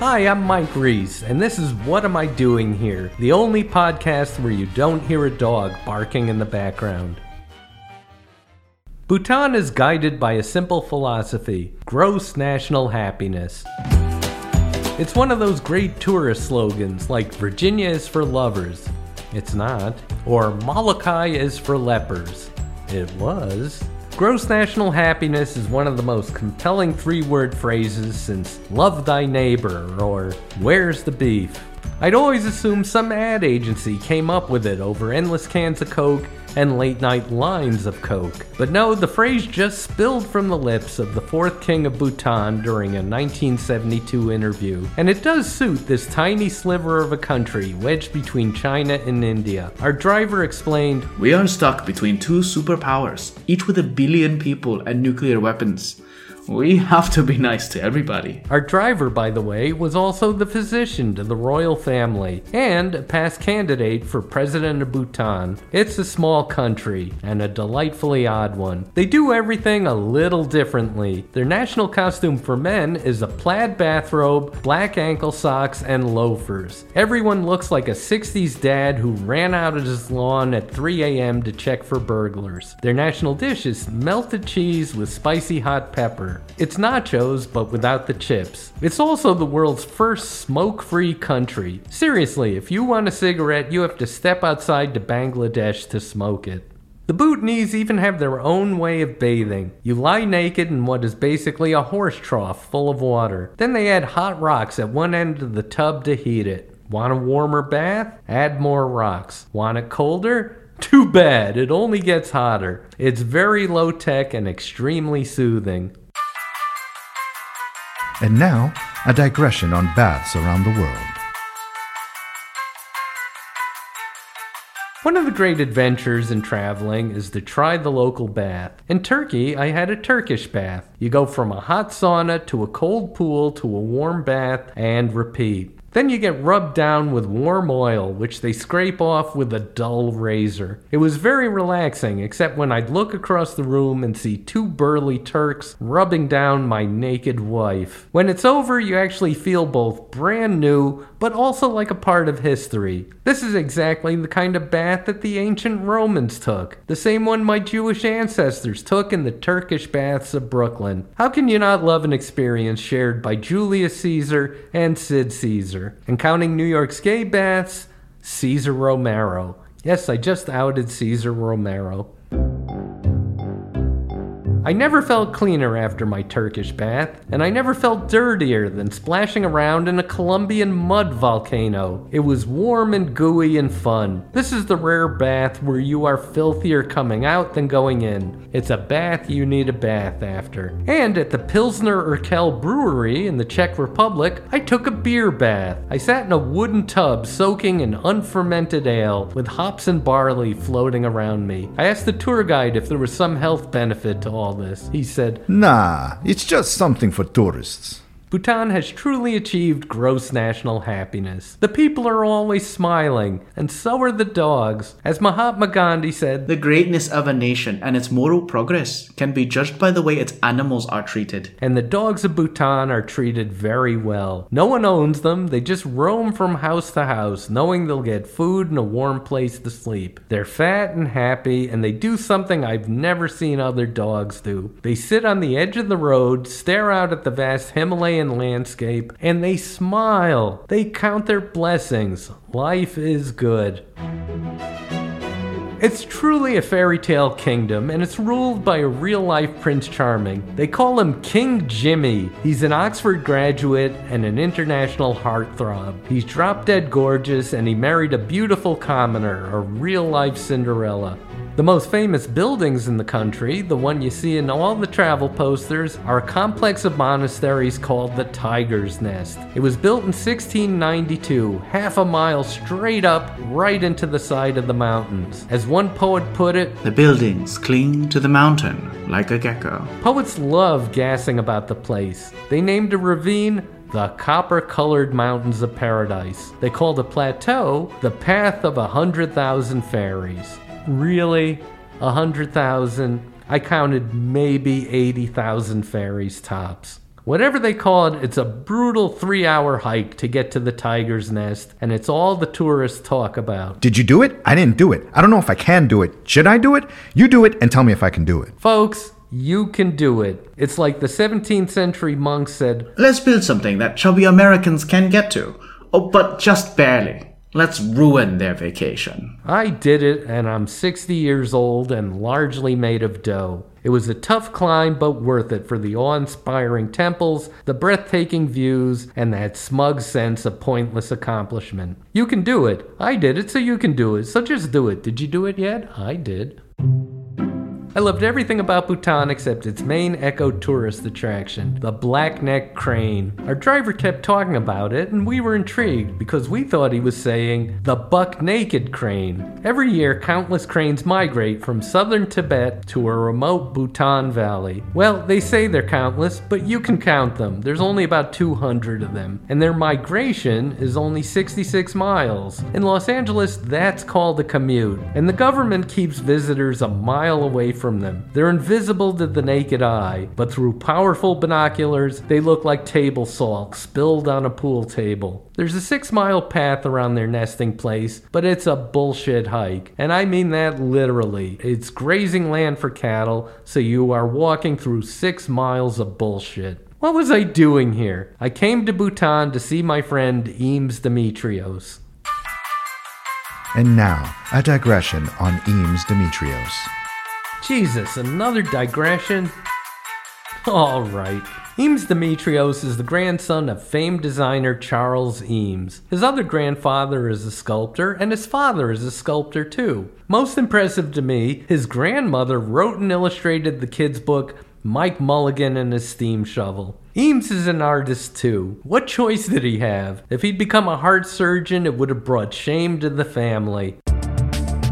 Hi, I'm Mike Reiss, and this is What Am I Doing Here? The only podcast where you don't hear a dog barking in the background. Bhutan is guided by a simple philosophy gross national happiness. It's one of those great tourist slogans like Virginia is for lovers. It's not. Or Molokai is for lepers. It was. Gross national happiness is one of the most compelling three word phrases since love thy neighbor or where's the beef. I'd always assumed some ad agency came up with it over endless cans of Coke and late night lines of Coke. But no, the phrase just spilled from the lips of the fourth king of Bhutan during a 1972 interview. And it does suit this tiny sliver of a country wedged between China and India. Our driver explained We are stuck between two superpowers, each with a billion people and nuclear weapons. We have to be nice to everybody. Our driver, by the way, was also the physician to the royal family and a past candidate for president of Bhutan. It's a small country and a delightfully odd one. They do everything a little differently. Their national costume for men is a plaid bathrobe, black ankle socks, and loafers. Everyone looks like a 60s dad who ran out of his lawn at 3 a.m. to check for burglars. Their national dish is melted cheese with spicy hot pepper. It's nachos, but without the chips. It's also the world's first smoke free country. Seriously, if you want a cigarette, you have to step outside to Bangladesh to smoke it. The Bhutanese even have their own way of bathing. You lie naked in what is basically a horse trough full of water. Then they add hot rocks at one end of the tub to heat it. Want a warmer bath? Add more rocks. Want it colder? Too bad, it only gets hotter. It's very low tech and extremely soothing. And now, a digression on baths around the world. One of the great adventures in traveling is to try the local bath. In Turkey, I had a Turkish bath. You go from a hot sauna to a cold pool to a warm bath and repeat. Then you get rubbed down with warm oil, which they scrape off with a dull razor. It was very relaxing, except when I'd look across the room and see two burly Turks rubbing down my naked wife. When it's over, you actually feel both brand new, but also like a part of history. This is exactly the kind of bath that the ancient Romans took, the same one my Jewish ancestors took in the Turkish baths of Brooklyn. How can you not love an experience shared by Julius Caesar and Sid Caesar? And counting New York's gay baths, Cesar Romero. Yes, I just outed Cesar Romero. I never felt cleaner after my Turkish bath, and I never felt dirtier than splashing around in a Colombian mud volcano. It was warm and gooey and fun. This is the rare bath where you are filthier coming out than going in. It's a bath you need a bath after. And at the Pilsner Urquell Brewery in the Czech Republic, I took a beer bath. I sat in a wooden tub soaking in unfermented ale with hops and barley floating around me. I asked the tour guide if there was some health benefit to all this. He said, Nah, it's just something for tourists. Bhutan has truly achieved gross national happiness. The people are always smiling, and so are the dogs. As Mahatma Gandhi said, The greatness of a nation and its moral progress can be judged by the way its animals are treated. and the dogs of Bhutan are treated very well. No one owns them, they just roam from house to house, knowing they'll get food and a warm place to sleep. They're fat and happy, and they do something I've never seen other dogs do. They sit on the edge of the road, stare out at the vast Himalayan landscape, and they smile. They count their blessings. Life is good. It's truly a fairy tale kingdom, and it's ruled by a real life Prince Charming. They call him King Jimmy. He's an Oxford graduate and an international heartthrob. He's drop dead gorgeous, and he married a beautiful commoner, a real life Cinderella. The most famous buildings in the country, the one you see in all the travel posters, are a complex of monasteries called the Tiger's Nest. It was built in 1692, half a mile straight up, right into the side of the mountains. As one poet put it, The buildings cling to the mountain like a gecko. Poets love gassing about the place. They named a ravine the copper colored mountains of paradise. They called a plateau the path of a hundred thousand fairies. Really? A hundred thousand? I counted maybe 80,000 fairies tops. Whatever they call it, it's a brutal three hour hike to get to the tiger's nest, and it's all the tourists talk about. Did you do it? I didn't do it. I don't know if I can do it. Should I do it? You do it and tell me if I can do it. Folks, you can do it. It's like the 17th century monks said, Let's build something that chubby Americans can get to. Oh, but just barely. Let's ruin their vacation. I did it, and I'm 60 years old and largely made of dough. It was a tough climb, but worth it for the awe inspiring temples, the breathtaking views, and that smug sense of pointless accomplishment. You can do it. I did it, so you can do it. So just do it. Did you do it yet? I did. I loved everything about Bhutan except its main eco tourist attraction, the black neck crane. Our driver kept talking about it, and we were intrigued because we thought he was saying the buck naked crane. Every year, countless cranes migrate from southern Tibet to a remote Bhutan valley. Well, they say they're countless, but you can count them. There's only about 200 of them, and their migration is only 66 miles. In Los Angeles, that's called a commute, and the government keeps visitors a mile away from them. They're invisible to the naked eye, but through powerful binoculars, they look like table salt spilled on a pool table. There's a six mile path around their nesting place, but it's a bullshit hike. And I mean that literally. It's grazing land for cattle, so you are walking through six miles of bullshit. What was I doing here? I came to Bhutan to see my friend Eames Demetrios. And now, a digression on Eames Demetrios. Jesus, another digression? All right. Eames Demetrios is the grandson of famed designer Charles Eames. His other grandfather is a sculptor, and his father is a sculptor too. Most impressive to me, his grandmother wrote and illustrated the kid's book Mike Mulligan and his steam shovel. Eames is an artist too. What choice did he have? If he'd become a heart surgeon, it would have brought shame to the family.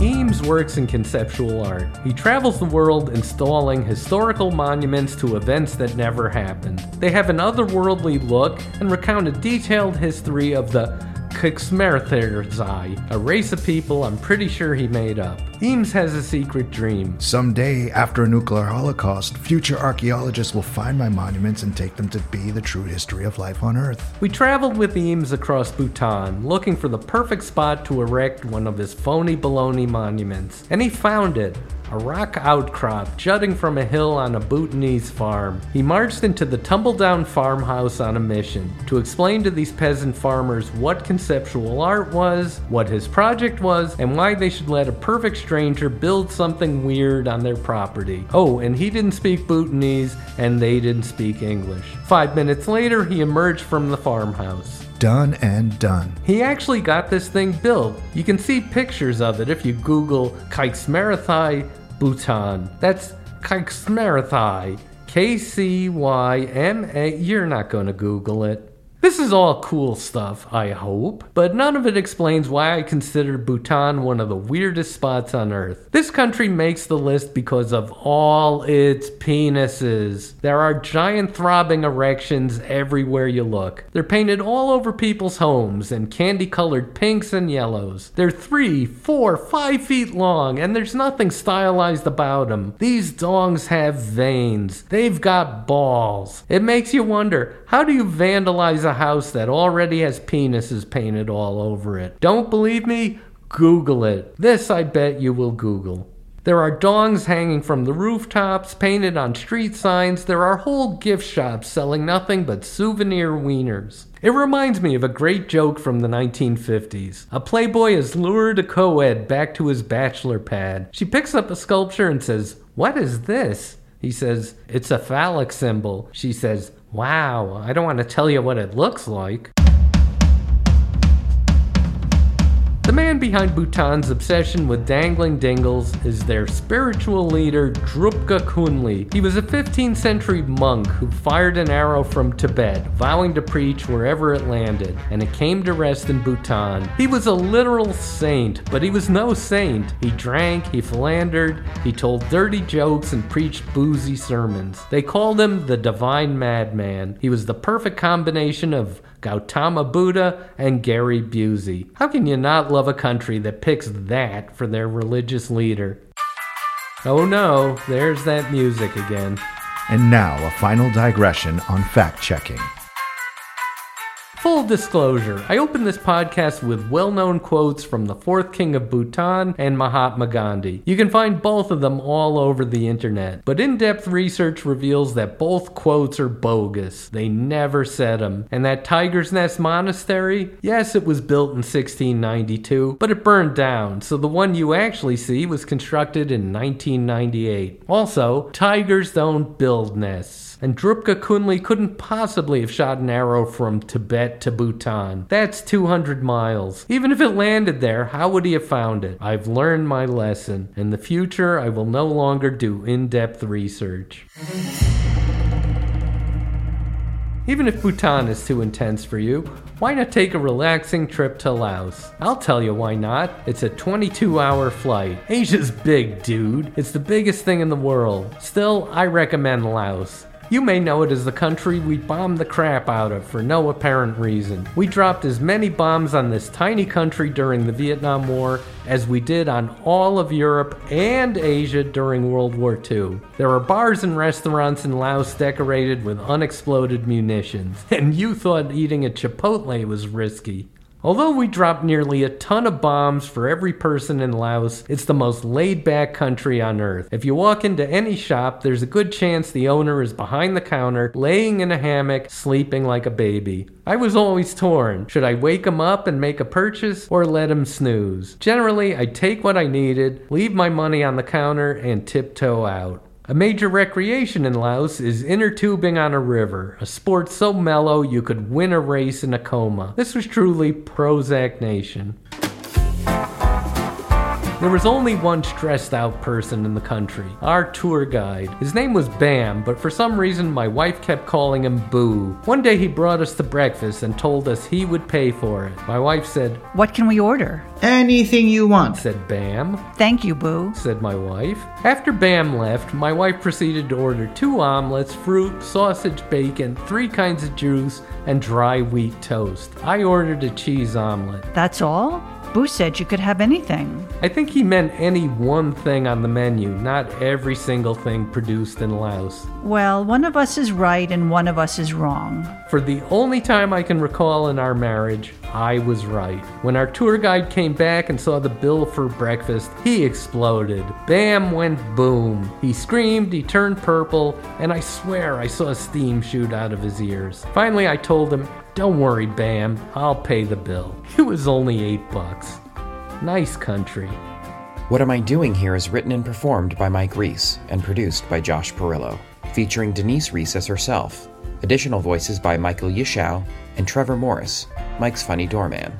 Eames works in conceptual art. He travels the world installing historical monuments to events that never happened. They have an otherworldly look and recount a detailed history of the Kcymaerxthaere, a race of people I'm pretty sure he made up. Eames has a secret dream. Someday, after a nuclear holocaust, future archaeologists will find my monuments and take them to be the true history of life on Earth. We traveled with Eames across Bhutan, looking for the perfect spot to erect one of his phony baloney monuments, and he found it a rock outcrop jutting from a hill on a Bhutanese farm. He marched into the tumble down farmhouse on a mission to explain to these peasant farmers what conceptual art was, what his project was, and why they should let a perfect stranger build something weird on their property. Oh, and he didn't speak Bhutanese, and they didn't speak English. Five minutes later, he emerged from the farmhouse. Done and done. He actually got this thing built. You can see pictures of it if you Google Kcymaerxthaere Bhutan. That's Kcymaerxthaere. K C Y M A. You're not going to Google it. This is all cool stuff, I hope, but none of it explains why I consider Bhutan one of the weirdest spots on earth. This country makes the list because of all its penises. There are giant throbbing erections everywhere you look. They're painted all over people's homes in candy colored pinks and yellows. They're three, four, five feet long, and there's nothing stylized about them. These dongs have veins, they've got balls. It makes you wonder how do you vandalize a house that already has penises painted all over it? Don't believe me? Google it. This I bet you will Google. There are dongs hanging from the rooftops, painted on street signs. There are whole gift shops selling nothing but souvenir wieners. It reminds me of a great joke from the 1950s. A playboy has lured a co-ed back to his bachelor pad. She picks up a sculpture and says, What is this? He says, It's a phallic symbol. She says, Wow, I don't want to tell you what it looks like. The man behind Bhutan's obsession with dangling dingles is their spiritual leader, Drukpa Kunley. He was a 15th century monk who fired an arrow from Tibet, vowing to preach wherever it landed, and it came to rest in Bhutan. He was a literal saint, but he was no saint. He drank, he philandered, he told dirty jokes, and preached boozy sermons. They called him the Divine Madman. He was the perfect combination of Gautama Buddha, and Gary Busey. How can you not love a country that picks that for their religious leader? Oh no, there's that music again. And now, a final digression on fact checking. Full disclosure, I opened this podcast with well known quotes from the fourth king of Bhutan and Mahatma Gandhi. You can find both of them all over the internet, but in depth research reveals that both quotes are bogus. They never said them. And that Tiger's Nest Monastery, yes, it was built in 1692, but it burned down, so the one you actually see was constructed in 1998. Also, tigers don't build nests and Drukpa Kunley couldn't possibly have shot an arrow from Tibet to Bhutan. That's 200 miles. Even if it landed there, how would he have found it? I've learned my lesson. In the future, I will no longer do in depth research. Even if Bhutan is too intense for you, why not take a relaxing trip to Laos? I'll tell you why not. It's a 22 hour flight. Asia's big, dude. It's the biggest thing in the world. Still, I recommend Laos. You may know it as the country we bombed the crap out of for no apparent reason. We dropped as many bombs on this tiny country during the Vietnam War as we did on all of Europe and Asia during World War II. There are bars and restaurants in Laos decorated with unexploded munitions, and you thought eating at Chipotle was risky. Although we dropped nearly a ton of bombs for every person in Laos, it's the most laid back country on earth. If you walk into any shop, there's a good chance the owner is behind the counter, laying in a hammock, sleeping like a baby. I was always torn. Should I wake him up and make a purchase or let him snooze? Generally, I take what I needed, leave my money on the counter, and tiptoe out. A major recreation in Laos is inner tubing on a river, a sport so mellow you could win a race in a coma. This was truly Prozac Nation. There was only one stressed out person in the country, our tour guide. His name was Bam, but for some reason my wife kept calling him Boo. One day he brought us to breakfast and told us he would pay for it. My wife said, What can we order? Anything you want. said Bam, Thank you, Boo. said my wife. After Bam left, my wife proceeded to order two omelets, fruit, sausage, bacon, three kinds of juice, and dry wheat toast. I ordered a cheese omelet. That's all? Boo said you could have anything. I think he meant any one thing on the menu, not every single thing produced in Laos. Well, one of us is right and one of us is wrong. For the only time I can recall in our marriage, I was right. When our tour guide came back and saw the bill for breakfast, he exploded. Bam went boom. He screamed, he turned purple, and I swear I saw steam shoot out of his ears. Finally, I told him, Don't worry, Bam, I'll pay the bill. It was only eight bucks. Nice country. What Am I Doing Here is written and performed by Mike Reiss and produced by Josh Perillo, featuring Denise Reiss as herself. Additional voices by Michael Yishow and Trevor Morris, Mike's funny doorman.